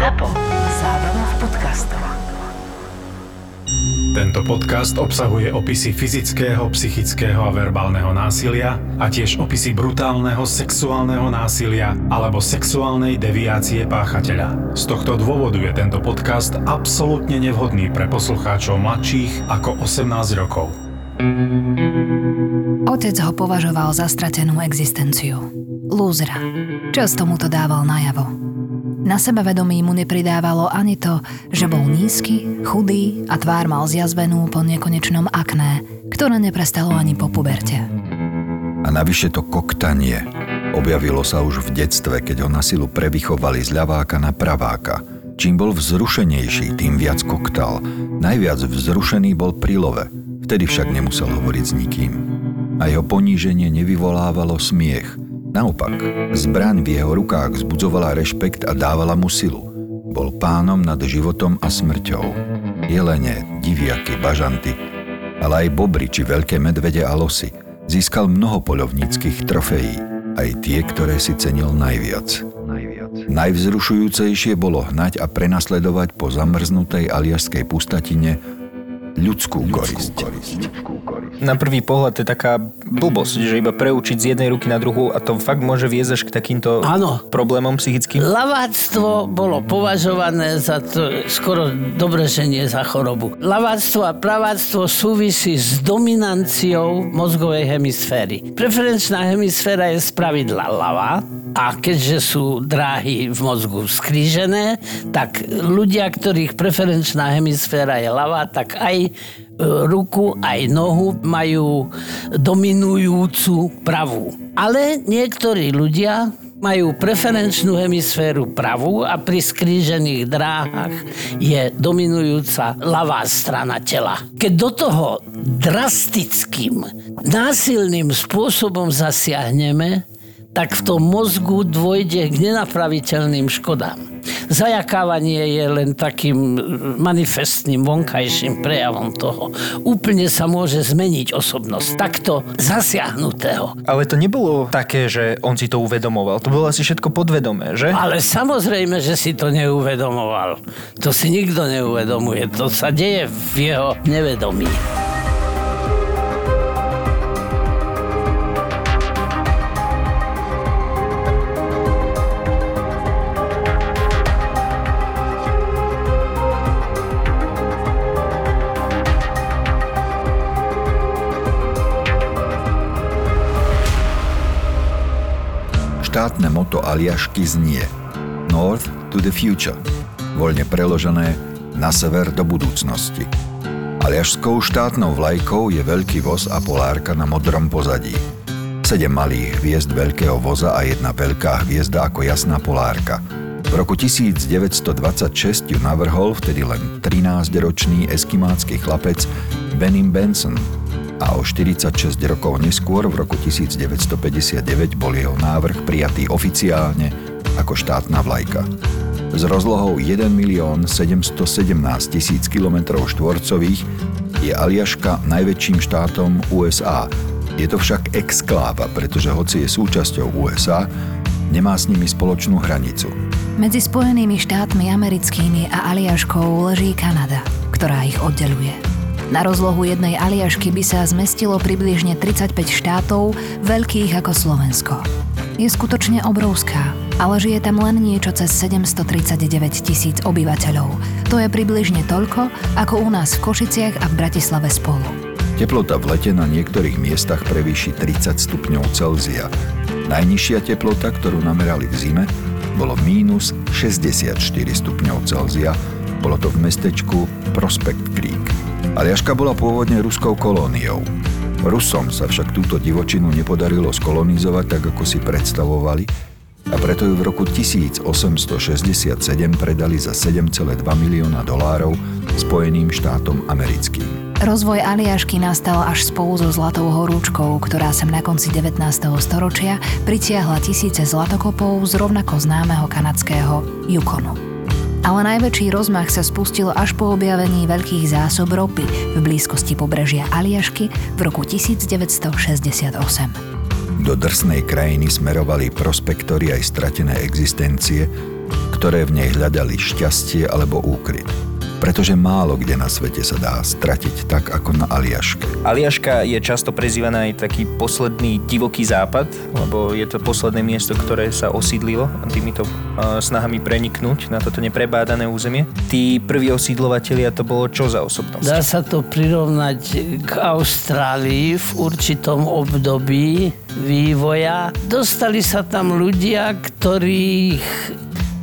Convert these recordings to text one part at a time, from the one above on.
ZAPO. Zábrná v podcastov. Tento podcast obsahuje opisy fyzického, psychického a verbálneho násilia a tiež opisy brutálneho sexuálneho násilia alebo sexuálnej deviácie páchateľa. Z tohto dôvodu je tento podcast absolútne nevhodný pre poslucháčov mladších ako 18 rokov. Otec ho považoval za stratenú existenciu. Lúzra. Často mu to dával najavo. Na sebavedomí mu nepridávalo ani to, že bol nízky, chudý a tvár mal zjazvenú po nekonečnom akné, ktoré neprestalo ani po puberte. A navyše to koktanie. Objavilo sa už v detstve, keď ho na silu prevychovali z ľaváka na praváka. Čím bol vzrušenejší, tým viac koktal. Najviac vzrušený bol pri love, vtedy však nemusel hovoriť s nikým. A jeho poníženie nevyvolávalo smiech – Naopak, zbraň v jeho rukách vzbudzovala rešpekt a dávala mu silu. Bol pánom nad životom a smrťou. Jelene, diviaky, bažanty, ale aj bobry či veľké medvede a losy. Získal mnoho poľovníckých trofejí, aj tie, ktoré si cenil najviac. Najvzrušujúcejšie bolo hnať a prenasledovať po zamrznutej aliašskej pustatine ľudskú, korisť. Na prvý pohľad je taká blbosť, že iba preučiť z jednej ruky na druhú a to fakt môže viesť až k takýmto Áno. problémom psychickým. Laváctvo bolo považované za to skoro dobre, že nie za chorobu. Laváctvo a praváctvo súvisí s dominanciou mozgovej hemisféry. Preferenčná hemisféra je spravidla ľavá a keďže sú dráhy v mozgu skrížené, tak ľudia, ktorých preferenčná hemisféra je ľavá, tak aj ruku aj nohu majú dominujúcu pravú. Ale niektorí ľudia majú preferenčnú hemisféru pravú a pri skrížených dráhach je dominujúca ľavá strana tela. Keď do toho drastickým, násilným spôsobom zasiahneme, tak v tom mozgu dôjde k nenapraviteľným škodám. Zajakávanie je len takým manifestným vonkajším prejavom toho. Úplne sa môže zmeniť osobnosť takto zasiahnutého. Ale to nebolo také, že on si to uvedomoval. To bolo asi všetko podvedomé, že? Ale samozrejme, že si to neuvedomoval. To si nikto neuvedomuje. To sa deje v jeho nevedomí. Štátne moto Aliašky znie North to the future, voľne preložené na sever do budúcnosti. Aliašskou štátnou vlajkou je veľký voz a polárka na modrom pozadí. Sedem malých hviezd veľkého voza a jedna veľká hviezda ako jasná polárka. V roku 1926 ju navrhol vtedy len 13-ročný eskimácky chlapec Benim Benson, a o 46 rokov neskôr v roku 1959 bol jeho návrh prijatý oficiálne ako štátna vlajka. S rozlohou 1 milión 717 tisíc km štvorcových je Aliaška najväčším štátom USA. Je to však exkláva, pretože hoci je súčasťou USA, nemá s nimi spoločnú hranicu. Medzi Spojenými štátmi americkými a Aliaškou leží Kanada, ktorá ich oddeluje. Na rozlohu jednej aliašky by sa zmestilo približne 35 štátov, veľkých ako Slovensko. Je skutočne obrovská, ale žije tam len niečo cez 739 tisíc obyvateľov. To je približne toľko, ako u nás v Košiciach a v Bratislave spolu. Teplota v lete na niektorých miestach prevýši 30 stupňov Celzia. Najnižšia teplota, ktorú namerali v zime, bolo mínus 64 stupňov Celzia. Bolo to v mestečku Prospect Creek. Aliaška bola pôvodne ruskou kolóniou. Rusom sa však túto divočinu nepodarilo skolonizovať tak, ako si predstavovali a preto ju v roku 1867 predali za 7,2 milióna dolárov Spojeným štátom americkým. Rozvoj Aliašky nastal až spolu so Zlatou horúčkou, ktorá sem na konci 19. storočia pritiahla tisíce zlatokopov z rovnako známeho kanadského Yukonu ale najväčší rozmach sa spustil až po objavení veľkých zásob ropy v blízkosti pobrežia Aliašky v roku 1968. Do drsnej krajiny smerovali prospektory aj stratené existencie, ktoré v nej hľadali šťastie alebo úkryt pretože málo kde na svete sa dá stratiť tak ako na Aliaške. Aliaška je často prezývaná aj taký posledný divoký západ, lebo je to posledné miesto, ktoré sa osídlilo týmito uh, snahami preniknúť na toto neprebádané územie. Tí prví osídlovatelia to bolo čo za osobnosť? Dá sa to prirovnať k Austrálii v určitom období vývoja. Dostali sa tam ľudia, ktorých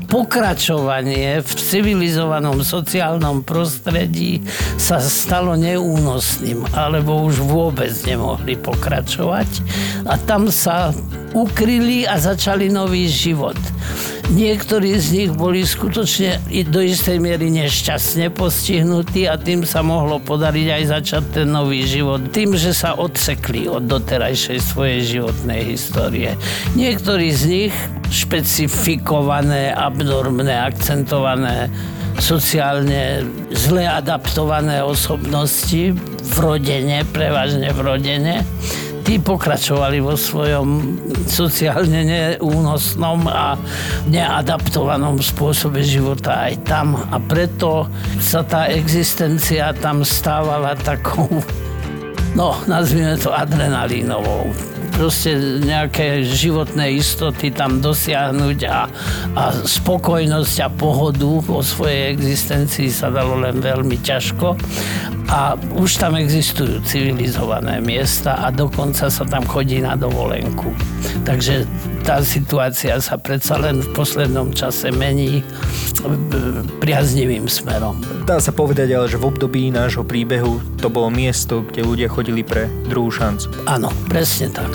pokračovanie v civilizovanom sociálnom prostredí sa stalo neúnosným, alebo už vôbec nemohli pokračovať. A tam sa ukryli a začali nový život. Niektorí z nich boli skutočne do istej miery nešťastne postihnutí a tým sa mohlo podariť aj začať ten nový život. Tým, že sa odsekli od doterajšej svojej životnej histórie. Niektorí z nich špecifikované, abnormné, akcentované sociálne zle adaptované osobnosti v rodine, prevažne v rodine tí pokračovali vo svojom sociálne neúnosnom a neadaptovanom spôsobe života aj tam. A preto sa tá existencia tam stávala takou, no, nazvime to adrenalínovou proste nejaké životné istoty tam dosiahnuť a, a spokojnosť a pohodu vo svojej existencii sa dalo len veľmi ťažko. A už tam existujú civilizované miesta a dokonca sa tam chodí na dovolenku. Takže tá situácia sa predsa len v poslednom čase mení priaznivým smerom. Dá sa povedať ale, že v období nášho príbehu to bolo miesto, kde ľudia chodili pre druhú šancu. Áno, presne tak.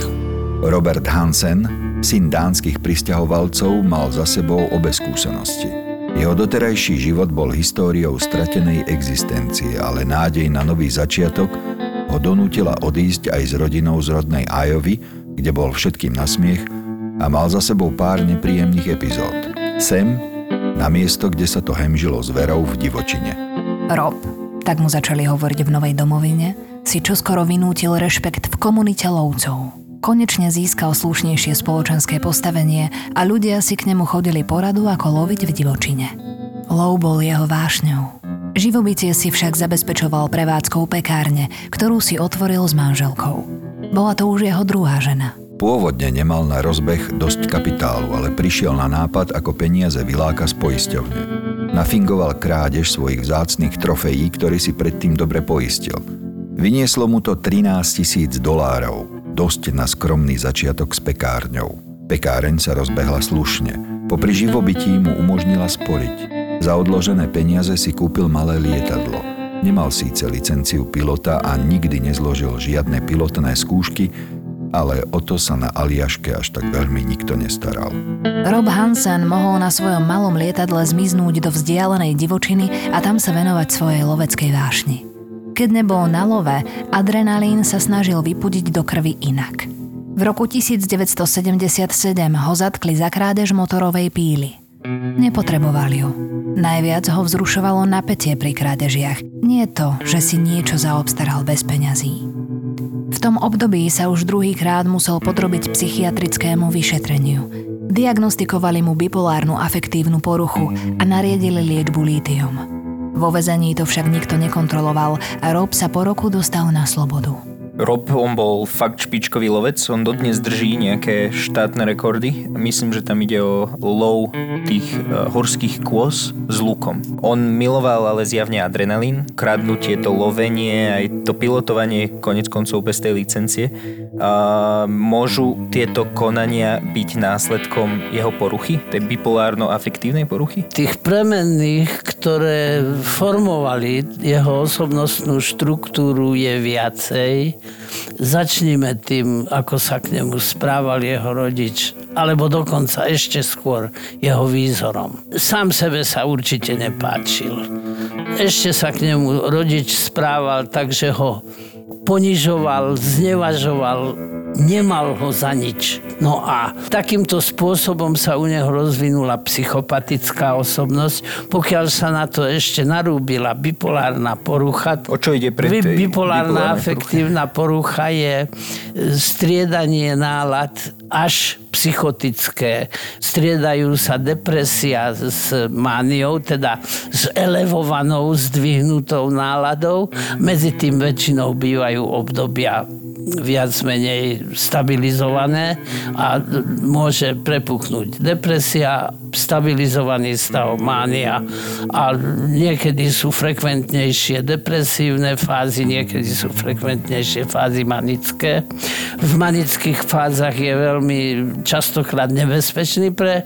Robert Hansen, syn dánskych pristahovalcov, mal za sebou obe skúsenosti. Jeho doterajší život bol históriou stratenej existencie, ale nádej na nový začiatok ho donútila odísť aj s rodinou z rodnej Ajovy, kde bol všetkým na smiech a mal za sebou pár nepríjemných epizód. Sem, na miesto, kde sa to hemžilo s verou v divočine. Rob, tak mu začali hovoriť v novej domovine, si čoskoro vynútil rešpekt v komunite lovcov. Konečne získal slušnejšie spoločenské postavenie a ľudia si k nemu chodili poradu, ako loviť v divočine. Lov bol jeho vášňou. Živobytie si však zabezpečoval prevádzkou pekárne, ktorú si otvoril s manželkou. Bola to už jeho druhá žena. Pôvodne nemal na rozbeh dosť kapitálu, ale prišiel na nápad, ako peniaze vyláka z poisťovne. Nafingoval krádež svojich vzácných trofejí, ktorý si predtým dobre poistil. Vynieslo mu to 13 tisíc dolárov, dosť na skromný začiatok s pekárňou. Pekáreň sa rozbehla slušne. Popri živobytí mu umožnila spoliť. Za odložené peniaze si kúpil malé lietadlo. Nemal síce licenciu pilota a nikdy nezložil žiadne pilotné skúšky, ale o to sa na Aliaške až tak veľmi nikto nestaral. Rob Hansen mohol na svojom malom lietadle zmiznúť do vzdialenej divočiny a tam sa venovať svojej loveckej vášni. Keď nebol na love, adrenalín sa snažil vypudiť do krvi inak. V roku 1977 ho zatkli za krádež motorovej píly. Nepotreboval ju. Najviac ho vzrušovalo napätie pri krádežiach. Nie to, že si niečo zaobstaral bez peňazí. V tom období sa už druhýkrát musel podrobiť psychiatrickému vyšetreniu. Diagnostikovali mu bipolárnu afektívnu poruchu a nariedili liečbu lítium. Vo vezení to však nikto nekontroloval a Rob sa po roku dostal na slobodu. Rob, on bol fakt špičkový lovec, on dodnes drží nejaké štátne rekordy. Myslím, že tam ide o lov tých uh, horských kôz s lukom. On miloval ale zjavne adrenalín, kradnutie, to lovenie, aj to pilotovanie, konec koncov bez tej licencie. Uh, môžu tieto konania byť následkom jeho poruchy, tej bipolárno-afektívnej poruchy? Tých premenných, ktoré formovali jeho osobnostnú štruktúru je viacej Začnime tým, ako sa k nemu správal jeho rodič, alebo dokonca ešte skôr jeho výzorom. Sám sebe sa určite nepáčil. Ešte sa k nemu rodič správal tak, že ho ponižoval, znevažoval, nemal ho za nič. No a takýmto spôsobom sa u neho rozvinula psychopatická osobnosť, pokiaľ sa na to ešte narúbila bipolárna porucha. O čo ide pri tej Bipolárna afektívna porucha je striedanie nálad až psychotické. Striedajú sa depresia s mániou, teda s elevovanou, zdvihnutou náladou. Medzi tým väčšinou bývajú obdobia viac menej stabilizované a môže prepuknúť depresia, stabilizovaný stav mánia a niekedy sú frekventnejšie depresívne fázy, niekedy sú frekventnejšie fázy manické. V manických fázach je veľmi častokrát nebezpečný pre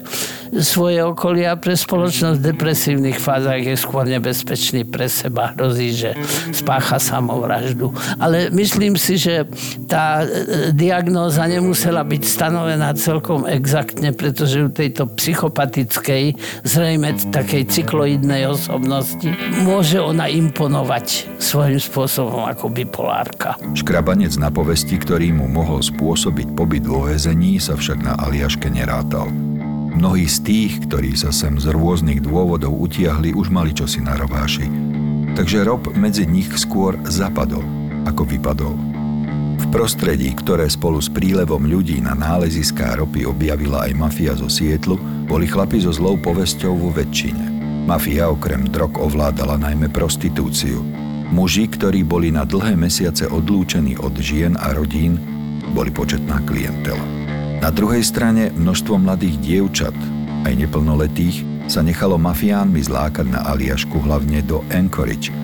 svoje okolie a pre spoločnosť. V depresívnych fázach je skôr nebezpečný pre seba. Hrozí, že spácha samovraždu. Ale myslím si, že tá e, diagnóza nemusela byť stanovená celkom exaktne, pretože u tejto psychopatickej, zrejme takej cykloidnej osobnosti, môže ona imponovať svojím spôsobom ako bipolárka. Škrabanec na povesti, ktorý mu mohol spôsobiť pobyt vo väzení, sa však na Aliaške nerátal. Mnohí z tých, ktorí sa sem z rôznych dôvodov utiahli, už mali čosi na rováši. Takže Rob medzi nich skôr zapadol, ako vypadol. V prostredí, ktoré spolu s prílevom ľudí na náleziská ropy objavila aj mafia zo Sietlu, boli chlapi so zlou povesťou vo väčšine. Mafia okrem drog ovládala najmä prostitúciu. Muži, ktorí boli na dlhé mesiace odlúčení od žien a rodín, boli početná klientela. Na druhej strane množstvo mladých dievčat, aj neplnoletých, sa nechalo mafiánmi zlákať na Aliašku hlavne do Anchorage,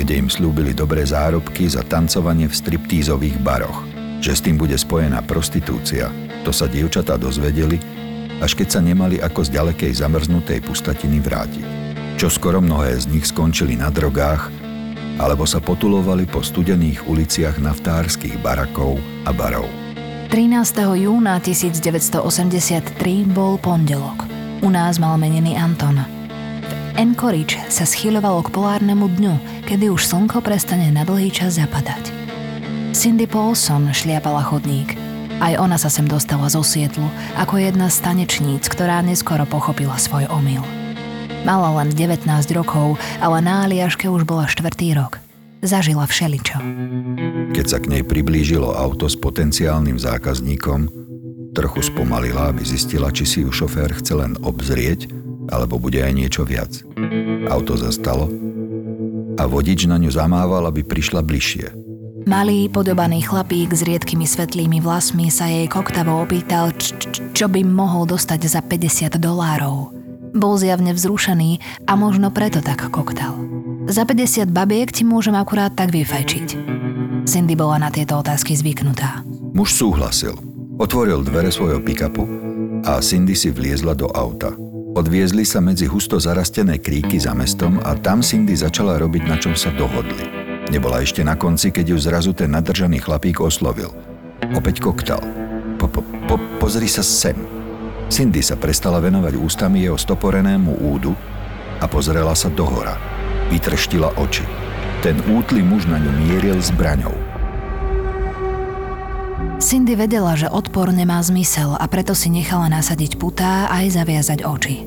kde im slúbili dobré zárobky za tancovanie v striptízových baroch. Že s tým bude spojená prostitúcia, to sa dievčatá dozvedeli, až keď sa nemali ako z ďalekej zamrznutej pustatiny vrátiť. Čo skoro mnohé z nich skončili na drogách, alebo sa potulovali po studených uliciach naftárskych barakov a barov. 13. júna 1983 bol pondelok. U nás mal meniny Anton. V Anchorage sa schyľovalo k polárnemu dňu, kedy už slnko prestane na dlhý čas zapadať. Cindy Paulson šliapala chodník. Aj ona sa sem dostala zo Sietlu ako jedna z tanečníc, ktorá neskoro pochopila svoj omyl. Mala len 19 rokov, ale na Aliaške už bola štvrtý rok. Zažila všeličo. Keď sa k nej priblížilo auto s potenciálnym zákazníkom, trochu spomalila, aby zistila, či si ju šofér chce len obzrieť, alebo bude aj niečo viac. Auto zastalo a vodič na ňu zamával, aby prišla bližšie. Malý, podobaný chlapík s riedkými svetlými vlasmi sa jej koktavo opýtal, č- č- čo by mohol dostať za 50 dolárov. Bol zjavne vzrušený a možno preto tak koktal. Za 50 babiek ti môžem akurát tak vyfajčiť. Cindy bola na tieto otázky zvyknutá. Muž súhlasil. Otvoril dvere svojho pick-upu a Cindy si vliezla do auta. Odviezli sa medzi husto zarastené kríky za mestom a tam Cindy začala robiť, na čom sa dohodli. Nebola ešte na konci, keď ju zrazu ten nadržaný chlapík oslovil. Opäť koktal. Po, po, po, pozri sa sem. Cindy sa prestala venovať ústami jeho stoporenému údu a pozrela sa dohora. Vytrštila oči. Ten útly muž na ňu mieril zbraňou. Cindy vedela, že odpor nemá zmysel a preto si nechala nasadiť putá a aj zaviazať oči.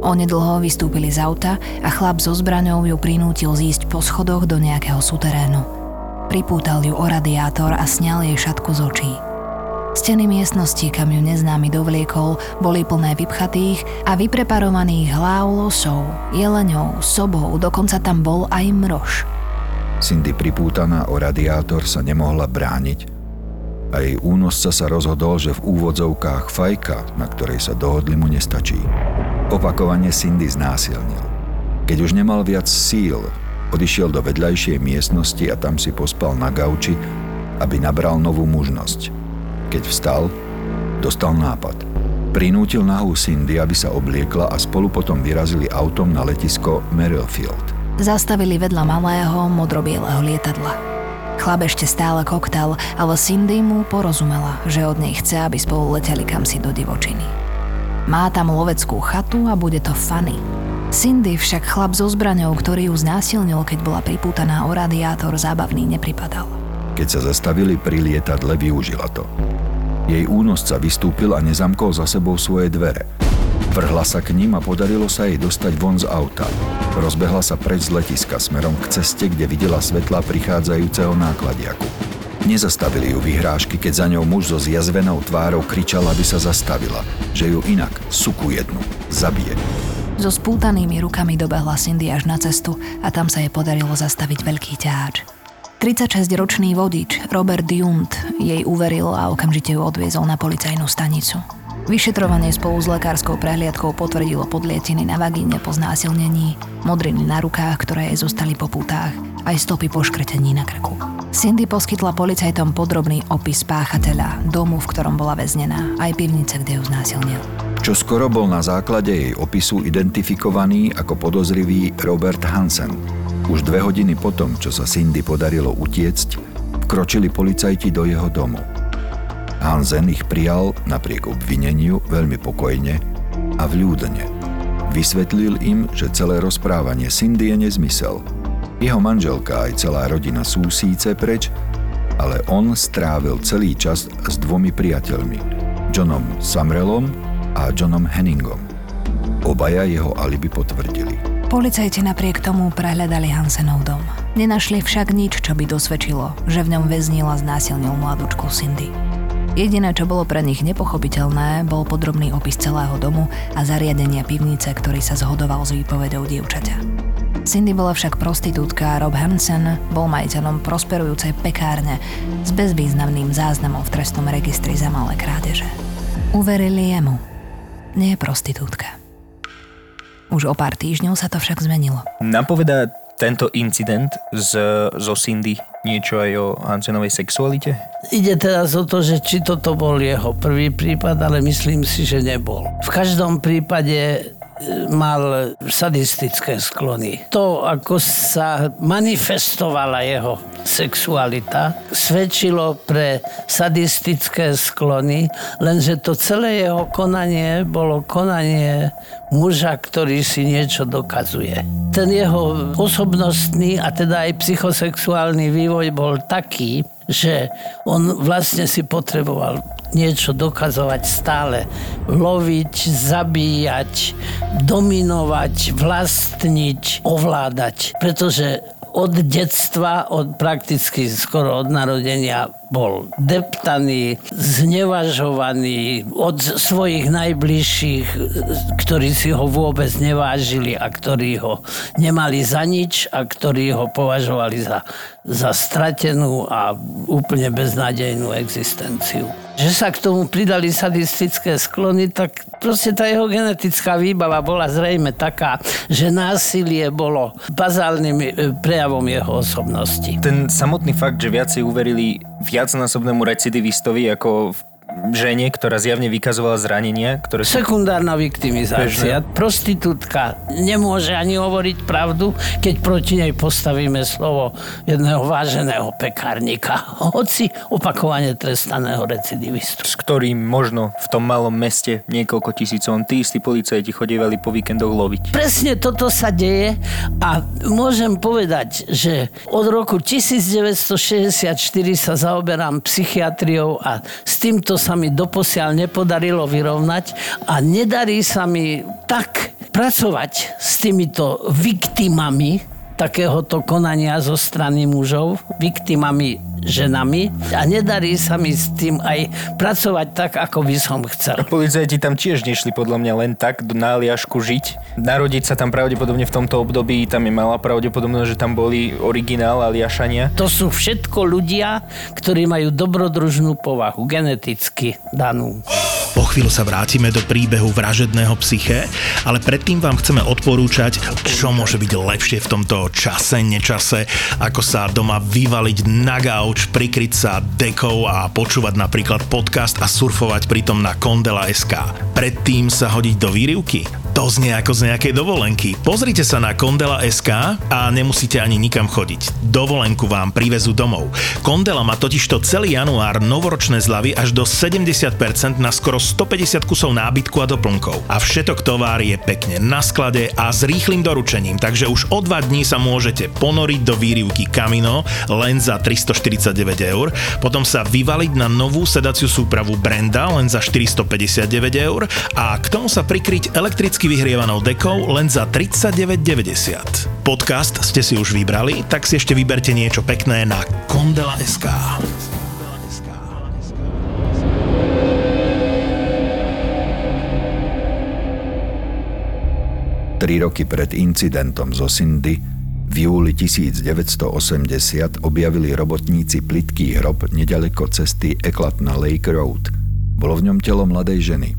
Onedlho vystúpili z auta a chlap so zbraňou ju prinútil zísť po schodoch do nejakého suterénu. Pripútal ju o radiátor a sňal jej šatku z očí. Steny miestnosti, kam ju neznámy dovliekol, boli plné vypchatých a vypreparovaných hlav losov, jeleňov, sobov, dokonca tam bol aj mrož. Cindy pripútaná o radiátor sa nemohla brániť a jej únosca sa rozhodol, že v úvodzovkách fajka, na ktorej sa dohodli, mu nestačí. Opakovane Cindy znásilnil. Keď už nemal viac síl, odišiel do vedľajšej miestnosti a tam si pospal na gauči, aby nabral novú mužnosť. Keď vstal, dostal nápad. Prinútil nahú Cindy, aby sa obliekla a spolu potom vyrazili autom na letisko Merrillfield. Zastavili vedľa malého modrobieleho lietadla. Chlap ešte stále koktal, ale Cindy mu porozumela, že od nej chce, aby spolu leteli kam si do divočiny. Má tam loveckú chatu a bude to funny. Cindy však chlap so zbraňou, ktorý ju znásilnil, keď bola pripútaná o radiátor, zábavný nepripadal. Keď sa zastavili pri lietadle, využila to. Jej únosca vystúpil a nezamkol za sebou svoje dvere. Vrhla sa k ním a podarilo sa jej dostať von z auta. Rozbehla sa preč z letiska smerom k ceste, kde videla svetla prichádzajúceho nákladiaku. Nezastavili ju vyhrážky, keď za ňou muž so zjazvenou tvárou kričal, aby sa zastavila, že ju inak suku jednu zabije. So spútanými rukami dobehla Cindy až na cestu a tam sa jej podarilo zastaviť veľký ťahač. 36-ročný vodič Robert Junt jej uveril a okamžite ju odviezol na policajnú stanicu. Vyšetrovanie spolu s lekárskou prehliadkou potvrdilo podlietiny na vagíne po znásilnení, modriny na rukách, ktoré jej zostali po pútach, aj stopy poškrtení na krku. Cindy poskytla policajtom podrobný opis páchateľa, domu, v ktorom bola väznená, aj pivnice, kde ju znásilnil. Čo skoro bol na základe jej opisu identifikovaný ako podozrivý Robert Hansen. Už dve hodiny potom, čo sa Cindy podarilo utiecť, vkročili policajti do jeho domu. Hansen ich prijal napriek obvineniu veľmi pokojne a vľúdne. Vysvetlil im, že celé rozprávanie Cindy je nezmysel – jeho manželka aj celá rodina sú síce preč, ale on strávil celý čas s dvomi priateľmi, Johnom Samrelom a Johnom Henningom. Obaja jeho alibi potvrdili. Policajti napriek tomu prehľadali Hansenov dom. Nenašli však nič, čo by dosvedčilo, že v ňom väznila znásilnil mladúčku Cindy. Jediné, čo bolo pre nich nepochopiteľné, bol podrobný opis celého domu a zariadenia pivnice, ktorý sa zhodoval s výpovedou dievčaťa. Cindy bola však prostitútka a Rob Hansen bol majiteľom prosperujúcej pekárne s bezvýznamným záznamom v trestnom registri za malé krádeže. Uverili jemu. Nie prostitútka. Už o pár týždňov sa to však zmenilo. Napovedá tento incident z, zo Cindy niečo aj o Hansenovej sexualite? Ide teraz o to, že či toto bol jeho prvý prípad, ale myslím si, že nebol. V každom prípade mal sadistické sklony. To, ako sa manifestovala jeho sexualita, svedčilo pre sadistické sklony, lenže to celé jeho konanie bolo konanie muža, ktorý si niečo dokazuje. Ten jeho osobnostný a teda aj psychosexuálny vývoj bol taký, že on vlastne si potreboval niečo dokazovať stále. Loviť, zabíjať, dominovať, vlastniť, ovládať. Pretože od detstva, od prakticky skoro od narodenia bol deptaný, znevažovaný od svojich najbližších, ktorí si ho vôbec nevážili a ktorí ho nemali za nič a ktorí ho považovali za, za stratenú a úplne beznádejnú existenciu. Že sa k tomu pridali sadistické sklony, tak proste tá jeho genetická výbava bola zrejme taká, že násilie bolo bazálnym e, prejavom jeho osobnosti. Ten samotný fakt, že viacej uverili viacnásobnému recidivistovi ako v žene, ktorá zjavne vykazovala zranenia, ktoré sú... Sekundárna viktimizácia. Bežné. Prostitútka nemôže ani hovoriť pravdu, keď proti nej postavíme slovo jedného váženého pekárnika, hoci opakovane trestaného recidivistu. S ktorým možno v tom malom meste niekoľko tisícov tí istí policajti chodievali po víkendoch loviť. Presne toto sa deje a môžem povedať, že od roku 1964 sa zaoberám psychiatriou a s týmto sa mi doposiaľ nepodarilo vyrovnať a nedarí sa mi tak pracovať s týmito viktimami, takéhoto konania zo strany mužov, viktimami ženami a nedarí sa mi s tým aj pracovať tak, ako by som chcel. Policajti tam tiež nešli podľa mňa len tak na Aliašku žiť. Narodiť sa tam pravdepodobne v tomto období, tam je malá pravdepodobnosť, že tam boli originál Aliašania. To sú všetko ľudia, ktorí majú dobrodružnú povahu, geneticky danú. Chvíľu sa vrátime do príbehu vražedného psyché, ale predtým vám chceme odporúčať, čo môže byť lepšie v tomto čase, nečase, ako sa doma vyvaliť na gauč, prikryť sa dekou a počúvať napríklad podcast a surfovať pritom na Kondela.sk. Predtým sa hodiť do výrivky To znie ako z nejakej dovolenky. Pozrite sa na Kondela.sk a nemusíte ani nikam chodiť. Dovolenku vám privezú domov. Kondela má totižto celý január novoročné zľavy až do 70% na skoro 150 kusov nábytku a doplnkov. A všetok tovar je pekne na sklade a s rýchlým doručením, takže už o dva dní sa môžete ponoriť do výrivky Camino len za 349 eur, potom sa vyvaliť na novú sedaciu súpravu Brenda len za 459 eur a k tomu sa prikryť elektricky vyhrievanou dekou len za 39,90. Podcast ste si už vybrali, tak si ešte vyberte niečo pekné na Kondela.sk. Tri roky pred incidentom zo Cindy v júli 1980 objavili robotníci plitký hrob nedaleko cesty Eklatna Lake Road. Bolo v ňom telo mladej ženy.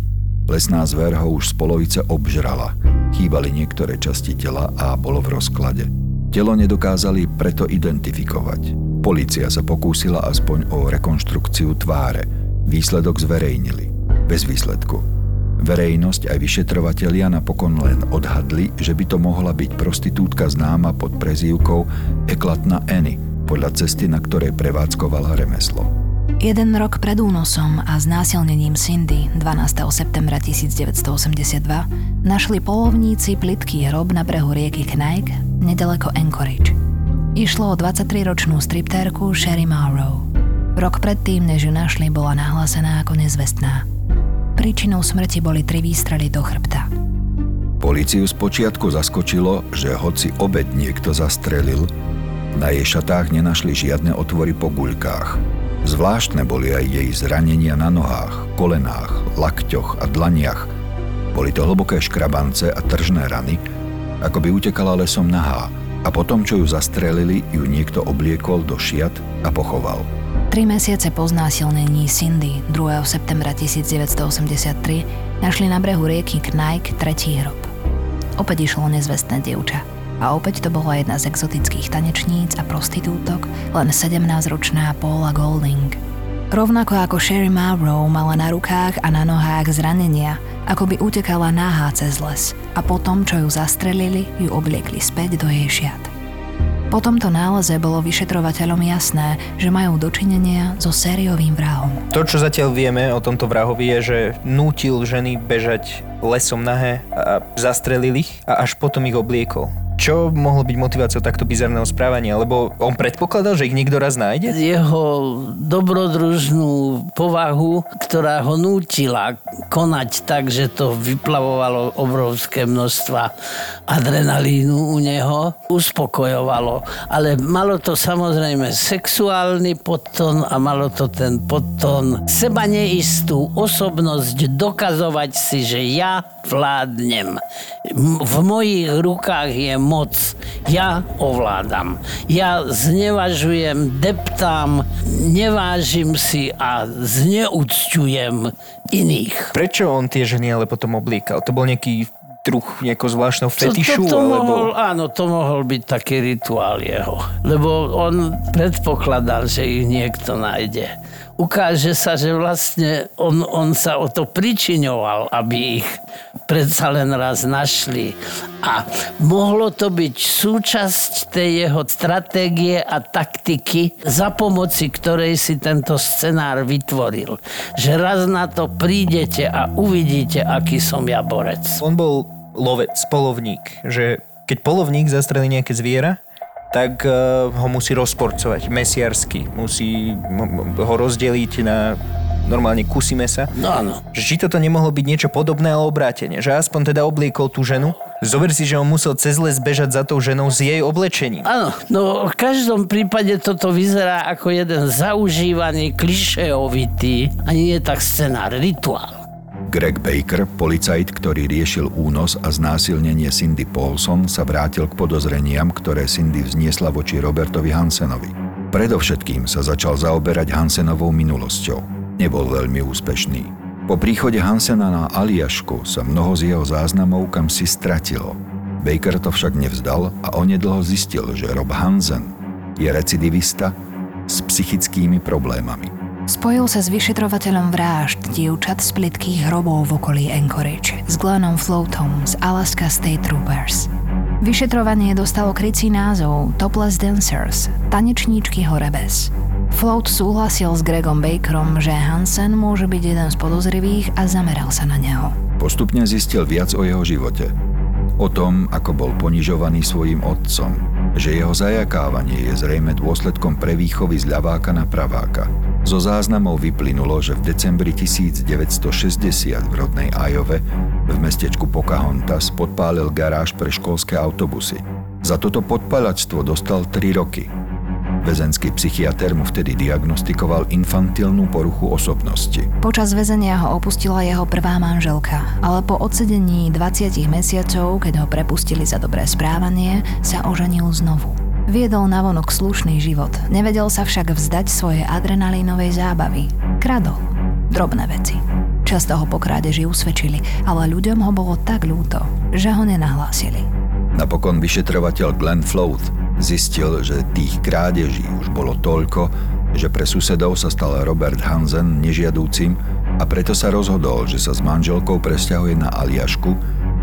Lesná zver ho už z polovice obžrala. Chýbali niektoré časti tela a bolo v rozklade. Telo nedokázali preto identifikovať. Polícia sa pokúsila aspoň o rekonštrukciu tváre. Výsledok zverejnili. Bez výsledku. Verejnosť aj vyšetrovatelia napokon len odhadli, že by to mohla byť prostitútka známa pod prezývkou Eklatna Annie, podľa cesty, na ktorej prevádzkovala remeslo. Jeden rok pred únosom a znásilnením Cindy 12. septembra 1982 našli polovníci plitký hrob na brehu rieky Knight nedaleko Anchorage. Išlo o 23-ročnú striptérku Sherry Morrow. Rok predtým, než ju našli, bola nahlásená ako nezvestná. Príčinou smrti boli tri výstrely do chrbta. Políciu spočiatku zaskočilo, že hoci obed niekto zastrelil, na jej šatách nenašli žiadne otvory po guľkách. Zvláštne boli aj jej zranenia na nohách, kolenách, lakťoch a dlaniach. Boli to hlboké škrabance a tržné rany, ako by utekala lesom nahá a potom, čo ju zastrelili, ju niekto obliekol do šiat a pochoval. Tri mesiace po znásilnení Cindy 2. septembra 1983 našli na brehu rieky Knight tretí hrob. Opäť išlo nezvestné dievča. A opäť to bola jedna z exotických tanečníc a prostitútok, len 17-ročná Paula Golding. Rovnako ako Sherry Marrow mala na rukách a na nohách zranenia, ako by utekala náhá cez les a potom, čo ju zastrelili, ju obliekli späť do jej šiat. Po tomto náleze bolo vyšetrovateľom jasné, že majú dočinenia so sériovým vrahom. To, čo zatiaľ vieme o tomto vrahovi je, že nútil ženy bežať lesom nahé a zastrelil ich a až potom ich obliekol. Čo mohlo byť motiváciou takto bizarného správania? Lebo on predpokladal, že ich niekto raz nájde? Jeho dobrodružnú povahu, ktorá ho nútila konať tak, že to vyplavovalo obrovské množstva adrenalínu u neho, uspokojovalo. Ale malo to samozrejme sexuálny podton a malo to ten podton seba neistú osobnosť dokazovať si, že ja vládnem. V mojich rukách je moc. Ja ovládam. Ja znevažujem, deptám, nevážim si a zneúcťujem iných. Prečo on tie ženy ale potom obliekal? To bol nejaký druh nejakého zvláštneho fetišu? To, to, to alebo... mohol, áno, to mohol byť taký rituál jeho. Lebo on predpokladal, že ich niekto nájde ukáže sa, že vlastne on, on sa o to pričiňoval, aby ich predsa len raz našli. A mohlo to byť súčasť tej jeho stratégie a taktiky, za pomoci ktorej si tento scenár vytvoril. Že raz na to prídete a uvidíte, aký som ja borec. On bol lovec, polovník, že keď polovník zastrelí nejaké zviera, tak uh, ho musí rozporcovať mesiarsky. Musí ho rozdeliť na normálne kusy mesa. No áno. Že či toto nemohlo byť niečo podobné, ale obrátenie. Že aspoň teda obliekol tú ženu. Zober si, že on musel cez les bežať za tou ženou s jej oblečením. Áno, no v každom prípade toto vyzerá ako jeden zaužívaný, klišeovitý, ani nie tak scenár, rituál. Greg Baker, policajt, ktorý riešil únos a znásilnenie Cindy Paulson, sa vrátil k podozreniam, ktoré Cindy vzniesla voči Robertovi Hansenovi. Predovšetkým sa začal zaoberať Hansenovou minulosťou. Nebol veľmi úspešný. Po príchode Hansena na Aliašku sa mnoho z jeho záznamov kam si stratilo. Baker to však nevzdal a onedlho zistil, že Rob Hansen je recidivista s psychickými problémami. Spojil sa s vyšetrovateľom vražd dievčat z plitkých hrobov v okolí Anchorage s Glennom Floatom z Alaska State Troopers. Vyšetrovanie dostalo krycí názov Topless Dancers, tanečníčky horebes. Float súhlasil s Gregom Bakerom, že Hansen môže byť jeden z podozrivých a zameral sa na neho. Postupne zistil viac o jeho živote. O tom, ako bol ponižovaný svojim otcom, že jeho zajakávanie je zrejme dôsledkom prevýchovy z ľaváka na praváka – zo záznamov vyplynulo, že v decembri 1960 v rodnej Ajove v mestečku Pocahontas podpálil garáž pre školské autobusy. Za toto podpalačstvo dostal 3 roky. Väzenský psychiatr mu vtedy diagnostikoval infantilnú poruchu osobnosti. Počas väzenia ho opustila jeho prvá manželka, ale po odsedení 20 mesiacov, keď ho prepustili za dobré správanie, sa oženil znovu. Viedol navonok slušný život, nevedel sa však vzdať svojej adrenalínovej zábavy. Kradol. Drobné veci. Často ho po krádeži usvedčili, ale ľuďom ho bolo tak ľúto, že ho nenahlásili. Napokon vyšetrovateľ Glenn Float zistil, že tých krádeží už bolo toľko, že pre susedov sa stal Robert Hansen nežiadúcim a preto sa rozhodol, že sa s manželkou presťahuje na Aliašku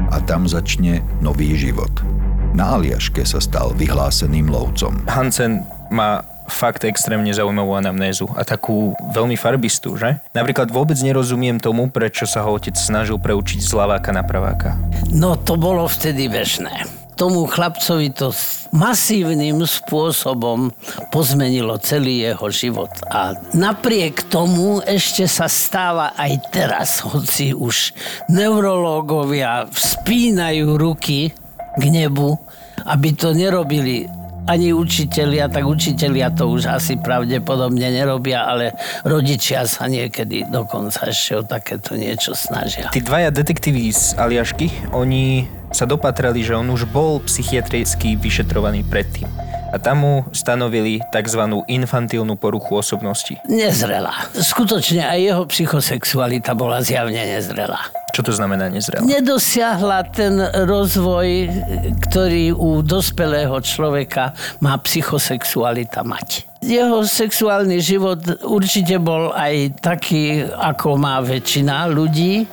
a tam začne nový život. Na Aliaške sa stal vyhláseným lovcom. Hansen má fakt extrémne zaujímavú anamnézu a takú veľmi farbistú, že? Napríklad vôbec nerozumiem tomu, prečo sa ho otec snažil preučiť z laváka na praváka. No to bolo vtedy bežné. Tomu chlapcovi to masívnym spôsobom pozmenilo celý jeho život. A napriek tomu ešte sa stáva aj teraz, hoci už neurológovia spínajú ruky k nebu, aby to nerobili ani učitelia, tak učitelia to už asi pravdepodobne nerobia, ale rodičia sa niekedy dokonca ešte o takéto niečo snažia. Tí dvaja detektívy z Aliašky, oni sa dopatrali, že on už bol psychiatricky vyšetrovaný predtým a tam mu stanovili tzv. infantilnú poruchu osobnosti. Nezrela. Skutočne aj jeho psychosexualita bola zjavne nezrela. Čo to znamená nezrela? Nedosiahla ten rozvoj, ktorý u dospelého človeka má psychosexualita mať. Jeho sexuálny život určite bol aj taký, ako má väčšina ľudí,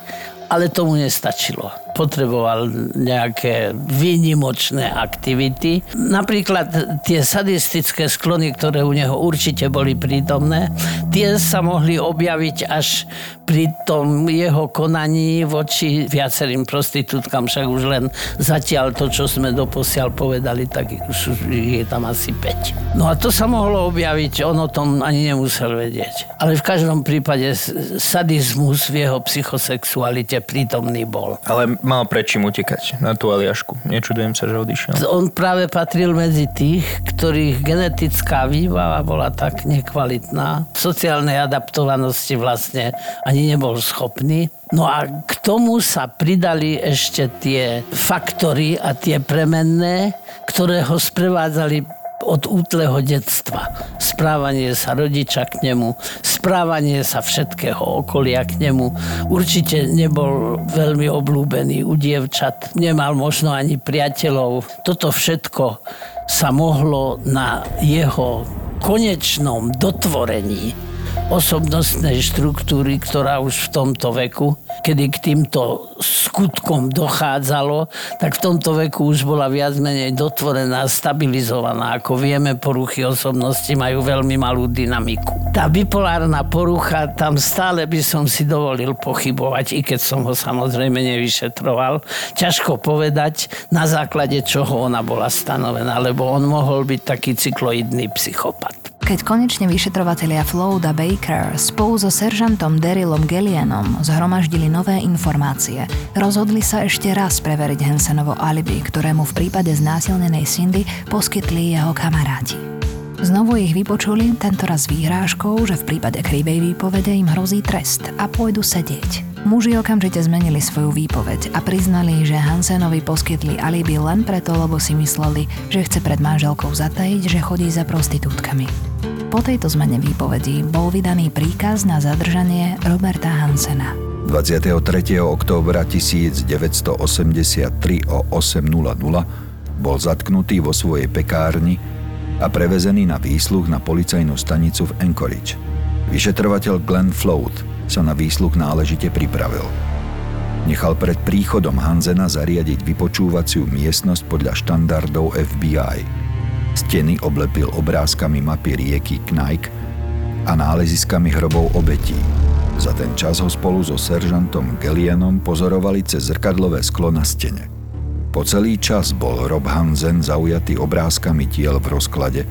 ale tomu nestačilo potreboval nejaké výnimočné aktivity. Napríklad tie sadistické sklony, ktoré u neho určite boli prítomné, tie sa mohli objaviť až pri tom jeho konaní voči viacerým prostitútkam, však už len zatiaľ to, čo sme doposiaľ povedali, tak už je tam asi 5. No a to sa mohlo objaviť, on o tom ani nemusel vedieť. Ale v každom prípade sadizmus v jeho psychosexualite prítomný bol. Ale mal prečím utekať na tú Aliašku. Nečudujem sa, že odišiel. On práve patril medzi tých, ktorých genetická výbava bola tak nekvalitná. V sociálnej adaptovanosti vlastne ani nebol schopný. No a k tomu sa pridali ešte tie faktory a tie premenné, ktoré ho sprevádzali od útleho detstva. Správanie sa rodiča k nemu, správanie sa všetkého okolia k nemu. Určite nebol veľmi oblúbený u dievčat, nemal možno ani priateľov. Toto všetko sa mohlo na jeho konečnom dotvorení osobnostnej štruktúry, ktorá už v tomto veku, kedy k týmto skutkom dochádzalo, tak v tomto veku už bola viac menej dotvorená, stabilizovaná. Ako vieme, poruchy osobnosti majú veľmi malú dynamiku. Tá bipolárna porucha, tam stále by som si dovolil pochybovať, i keď som ho samozrejme nevyšetroval. Ťažko povedať, na základe čoho ona bola stanovená, lebo on mohol byť taký cykloidný psychopat. Keď konečne vyšetrovatelia Floyd a Baker spolu so seržantom Darylom Gellianom zhromaždili nové informácie, rozhodli sa ešte raz preveriť Hensenovo alibi, ktorému v prípade znásilnenej Cindy poskytli jeho kamaráti. Znovu ich vypočuli, tentoraz výhrážkou, že v prípade krivej výpovede im hrozí trest a pôjdu sedieť. Muži okamžite zmenili svoju výpoveď a priznali, že Hansenovi poskytli alibi len preto, lebo si mysleli, že chce pred manželkou zatajiť, že chodí za prostitútkami. Po tejto zmene výpovedí bol vydaný príkaz na zadržanie Roberta Hansena. 23. októbra 1983 o 8.00 bol zatknutý vo svojej pekárni a prevezený na výsluch na policajnú stanicu v Anchorage. Vyšetrovateľ Glenn Float sa na výsluch náležite pripravil. Nechal pred príchodom Hanzena zariadiť vypočúvaciu miestnosť podľa štandardov FBI. Steny oblepil obrázkami mapy rieky Knajk a náleziskami hrobov obetí. Za ten čas ho spolu so seržantom Gellianom pozorovali cez zrkadlové sklo na stene. Po celý čas bol Rob Hansen zaujatý obrázkami tiel v rozklade,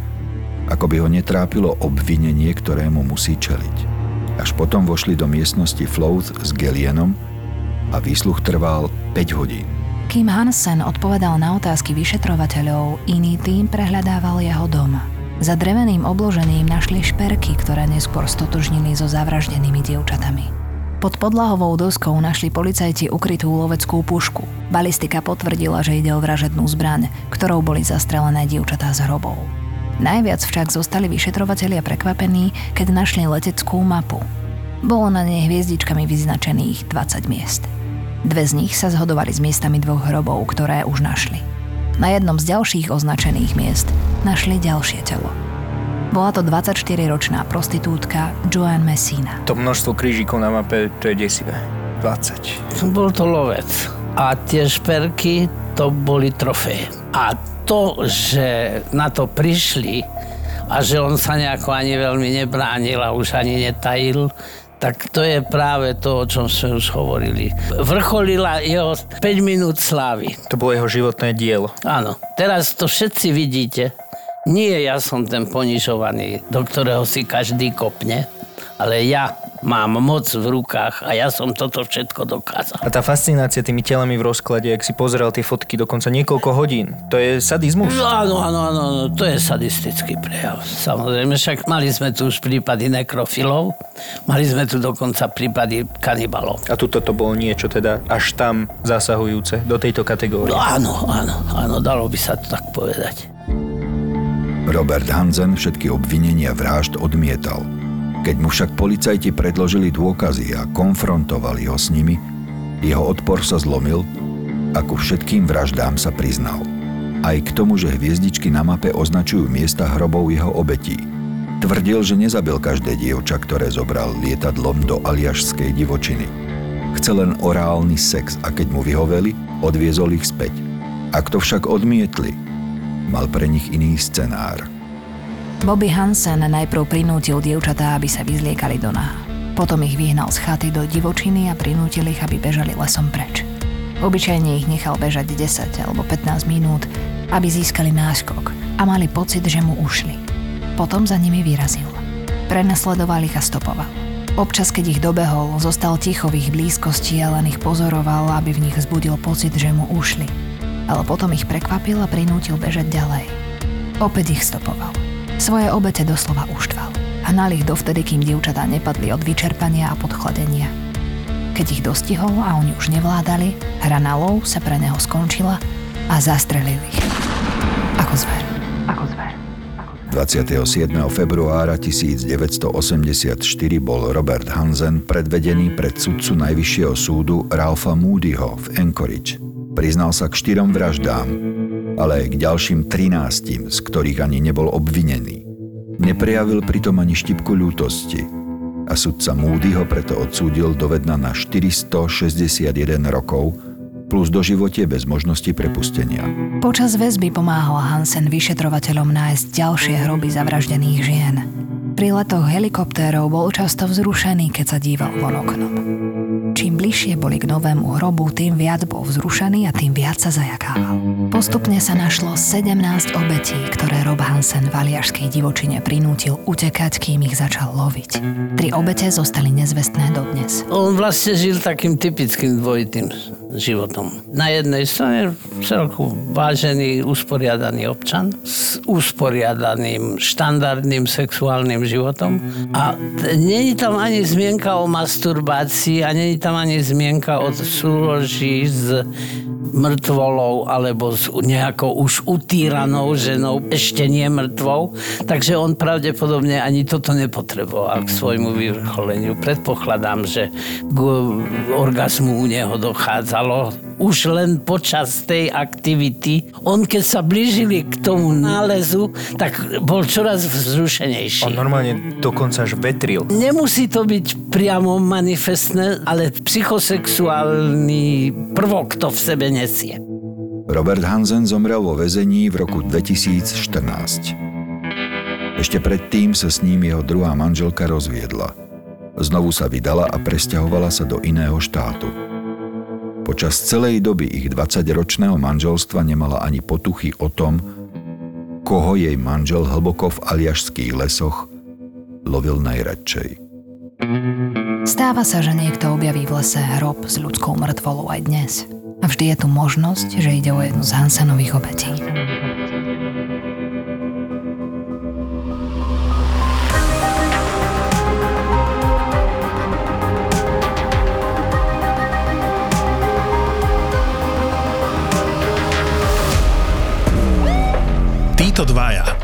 ako by ho netrápilo obvinenie, ktorému musí čeliť. Až potom vošli do miestnosti Float s Gelienom a výsluch trval 5 hodín. Kým Hansen odpovedal na otázky vyšetrovateľov, iný tým prehľadával jeho dom. Za dreveným obložením našli šperky, ktoré neskôr stotožnili so zavraždenými dievčatami. Pod podlahovou doskou našli policajti ukrytú loveckú pušku. Balistika potvrdila, že ide o vražednú zbraň, ktorou boli zastrelené dievčatá z hrobov. Najviac však zostali vyšetrovatelia prekvapení, keď našli leteckú mapu. Bolo na nej hviezdičkami vyznačených 20 miest. Dve z nich sa zhodovali s miestami dvoch hrobov, ktoré už našli. Na jednom z ďalších označených miest našli ďalšie telo. Bola to 24-ročná prostitútka Joanne Messina. To množstvo krížikov na mape, to je desivé. 20. Bol to lovec. A tie šperky, to boli trofeje. A to, že na to prišli a že on sa nejako ani veľmi nebránil a už ani netajil, tak to je práve to, o čom sme už hovorili. Vrcholila jeho 5 minút slávy. To bolo jeho životné dielo. Áno. Teraz to všetci vidíte. Nie ja som ten ponižovaný, do ktorého si každý kopne, ale ja mám moc v rukách a ja som toto všetko dokázal. A tá fascinácia tými telami v rozklade, ak si pozeral tie fotky dokonca niekoľko hodín, to je sadizmus? No, áno, áno, áno, áno, to je sadistický prejav. Samozrejme, však mali sme tu už prípady nekrofilov, mali sme tu dokonca prípady kanibalov. A tuto to bolo niečo teda až tam zasahujúce do tejto kategórie. No, áno, áno, áno, dalo by sa to tak povedať. Robert Hansen všetky obvinenia vražd odmietal – keď mu však policajti predložili dôkazy a konfrontovali ho s nimi, jeho odpor sa zlomil a ku všetkým vraždám sa priznal. Aj k tomu, že hviezdičky na mape označujú miesta hrobov jeho obetí. Tvrdil, že nezabil každé dievča, ktoré zobral lietadlom do aliašskej divočiny. Chcel len orálny sex a keď mu vyhoveli, odviezol ich späť. Ak to však odmietli, mal pre nich iný scenár – Bobby Hansen najprv prinútil dievčatá, aby sa vyzliekali do náha. Potom ich vyhnal z chaty do divočiny a prinútil ich, aby bežali lesom preč. Obyčajne ich nechal bežať 10 alebo 15 minút, aby získali náskok a mali pocit, že mu ušli. Potom za nimi vyrazil. Prenasledoval ich a stopoval. Občas, keď ich dobehol, zostal ticho v ich blízkosti a len ich pozoroval, aby v nich vzbudil pocit, že mu ušli. Ale potom ich prekvapil a prinútil bežať ďalej. Opäť ich stopoval. Svoje obete doslova uštval a nal ich dovtedy, kým dievčatá nepadli od vyčerpania a podchladenia. Keď ich dostihol a oni už nevládali, hra na lov sa pre neho skončila a zastrelil ich. Ako zver. Ako zver. 27. februára 1984 bol Robert Hansen predvedený pred sudcu Najvyššieho súdu Ralfa Moodyho v Anchorage. Priznal sa k štyrom vraždám, ale aj k ďalším 13, z ktorých ani nebol obvinený. Neprejavil pritom ani štipku ľútosti a sudca Moody ho preto odsúdil do vedna na 461 rokov plus do živote bez možnosti prepustenia. Počas väzby pomáhal Hansen vyšetrovateľom nájsť ďalšie hroby zavraždených žien. Pri letoch helikoptérov bol často vzrušený, keď sa díval von oknom. Bližšie boli k novému hrobu, tým viac bol vzrušený a tým viac sa zajakával. Postupne sa našlo 17 obetí, ktoré Rob Hansen v aliašskej divočine prinútil utekať, kým ich začal loviť. Tri obete zostali nezvestné dodnes. On vlastne žil takým typickým dvojitým životom. Na jednej strane celku vážený, usporiadaný občan s usporiadaným, štandardným sexuálnym životom a není tam ani zmienka o masturbácii a není tam ani zmienka o súloží s mŕtvolou alebo s nejakou už utíranou ženou, ešte nie mŕtvou, takže on pravdepodobne ani toto nepotreboval k svojmu vyvrcholeniu. Predpokladám, že k orgazmu u neho dochádzalo už len počas tej aktivity. On keď sa blížili k tomu nálezu, tak bol čoraz vzrušenejší. On normálne dokonca až vetril. Nemusí to byť priamo manifestné, ale psychosexuálny prvok to v sebe nesie. Robert Hansen zomrel vo väzení v roku 2014. Ešte predtým sa s ním jeho druhá manželka rozviedla. Znovu sa vydala a presťahovala sa do iného štátu. Počas celej doby ich 20-ročného manželstva nemala ani potuchy o tom, koho jej manžel hlboko v aliašských lesoch lovil najradšej. Stáva sa, že niekto objaví v lese hrob s ľudskou mŕtvolou aj dnes. A vždy je tu možnosť, že ide o jednu z Hansenových obetí.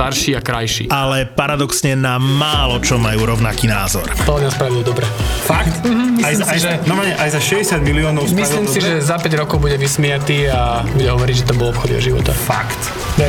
starší a krajší. ale paradoxne na málo čo majú rovnaký názor. To nás spravil dobre. Fakt? Mhm, aj, si, aj, že- normálne, aj za 60 miliónov Myslím si, dobre? že za 5 rokov bude vysmiatý a bude hovoriť, že to bol obchod jeho života. Fakt. Ver.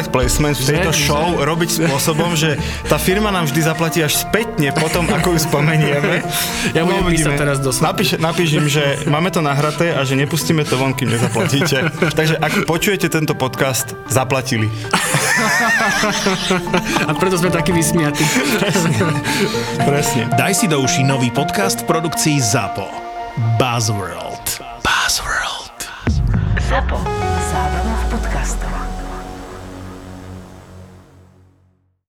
placement v tejto Že- show robiť spôsobom, že tá firma nám vždy zaplatí až spätne potom, ako ju spomenieme. Ja budem písať teraz do. Napíš, napíš im, že máme to nahraté a že nepustíme to von, kým nezaplatíte. Takže ak počujete tento podcast, zaplatili. A preto sme takí vysmiatí. Presne. Daj si do uší nový podcast v produkcii ZAPO. Buzzworld. Buzzworld. ZAPO. Zábrná v podcastovách.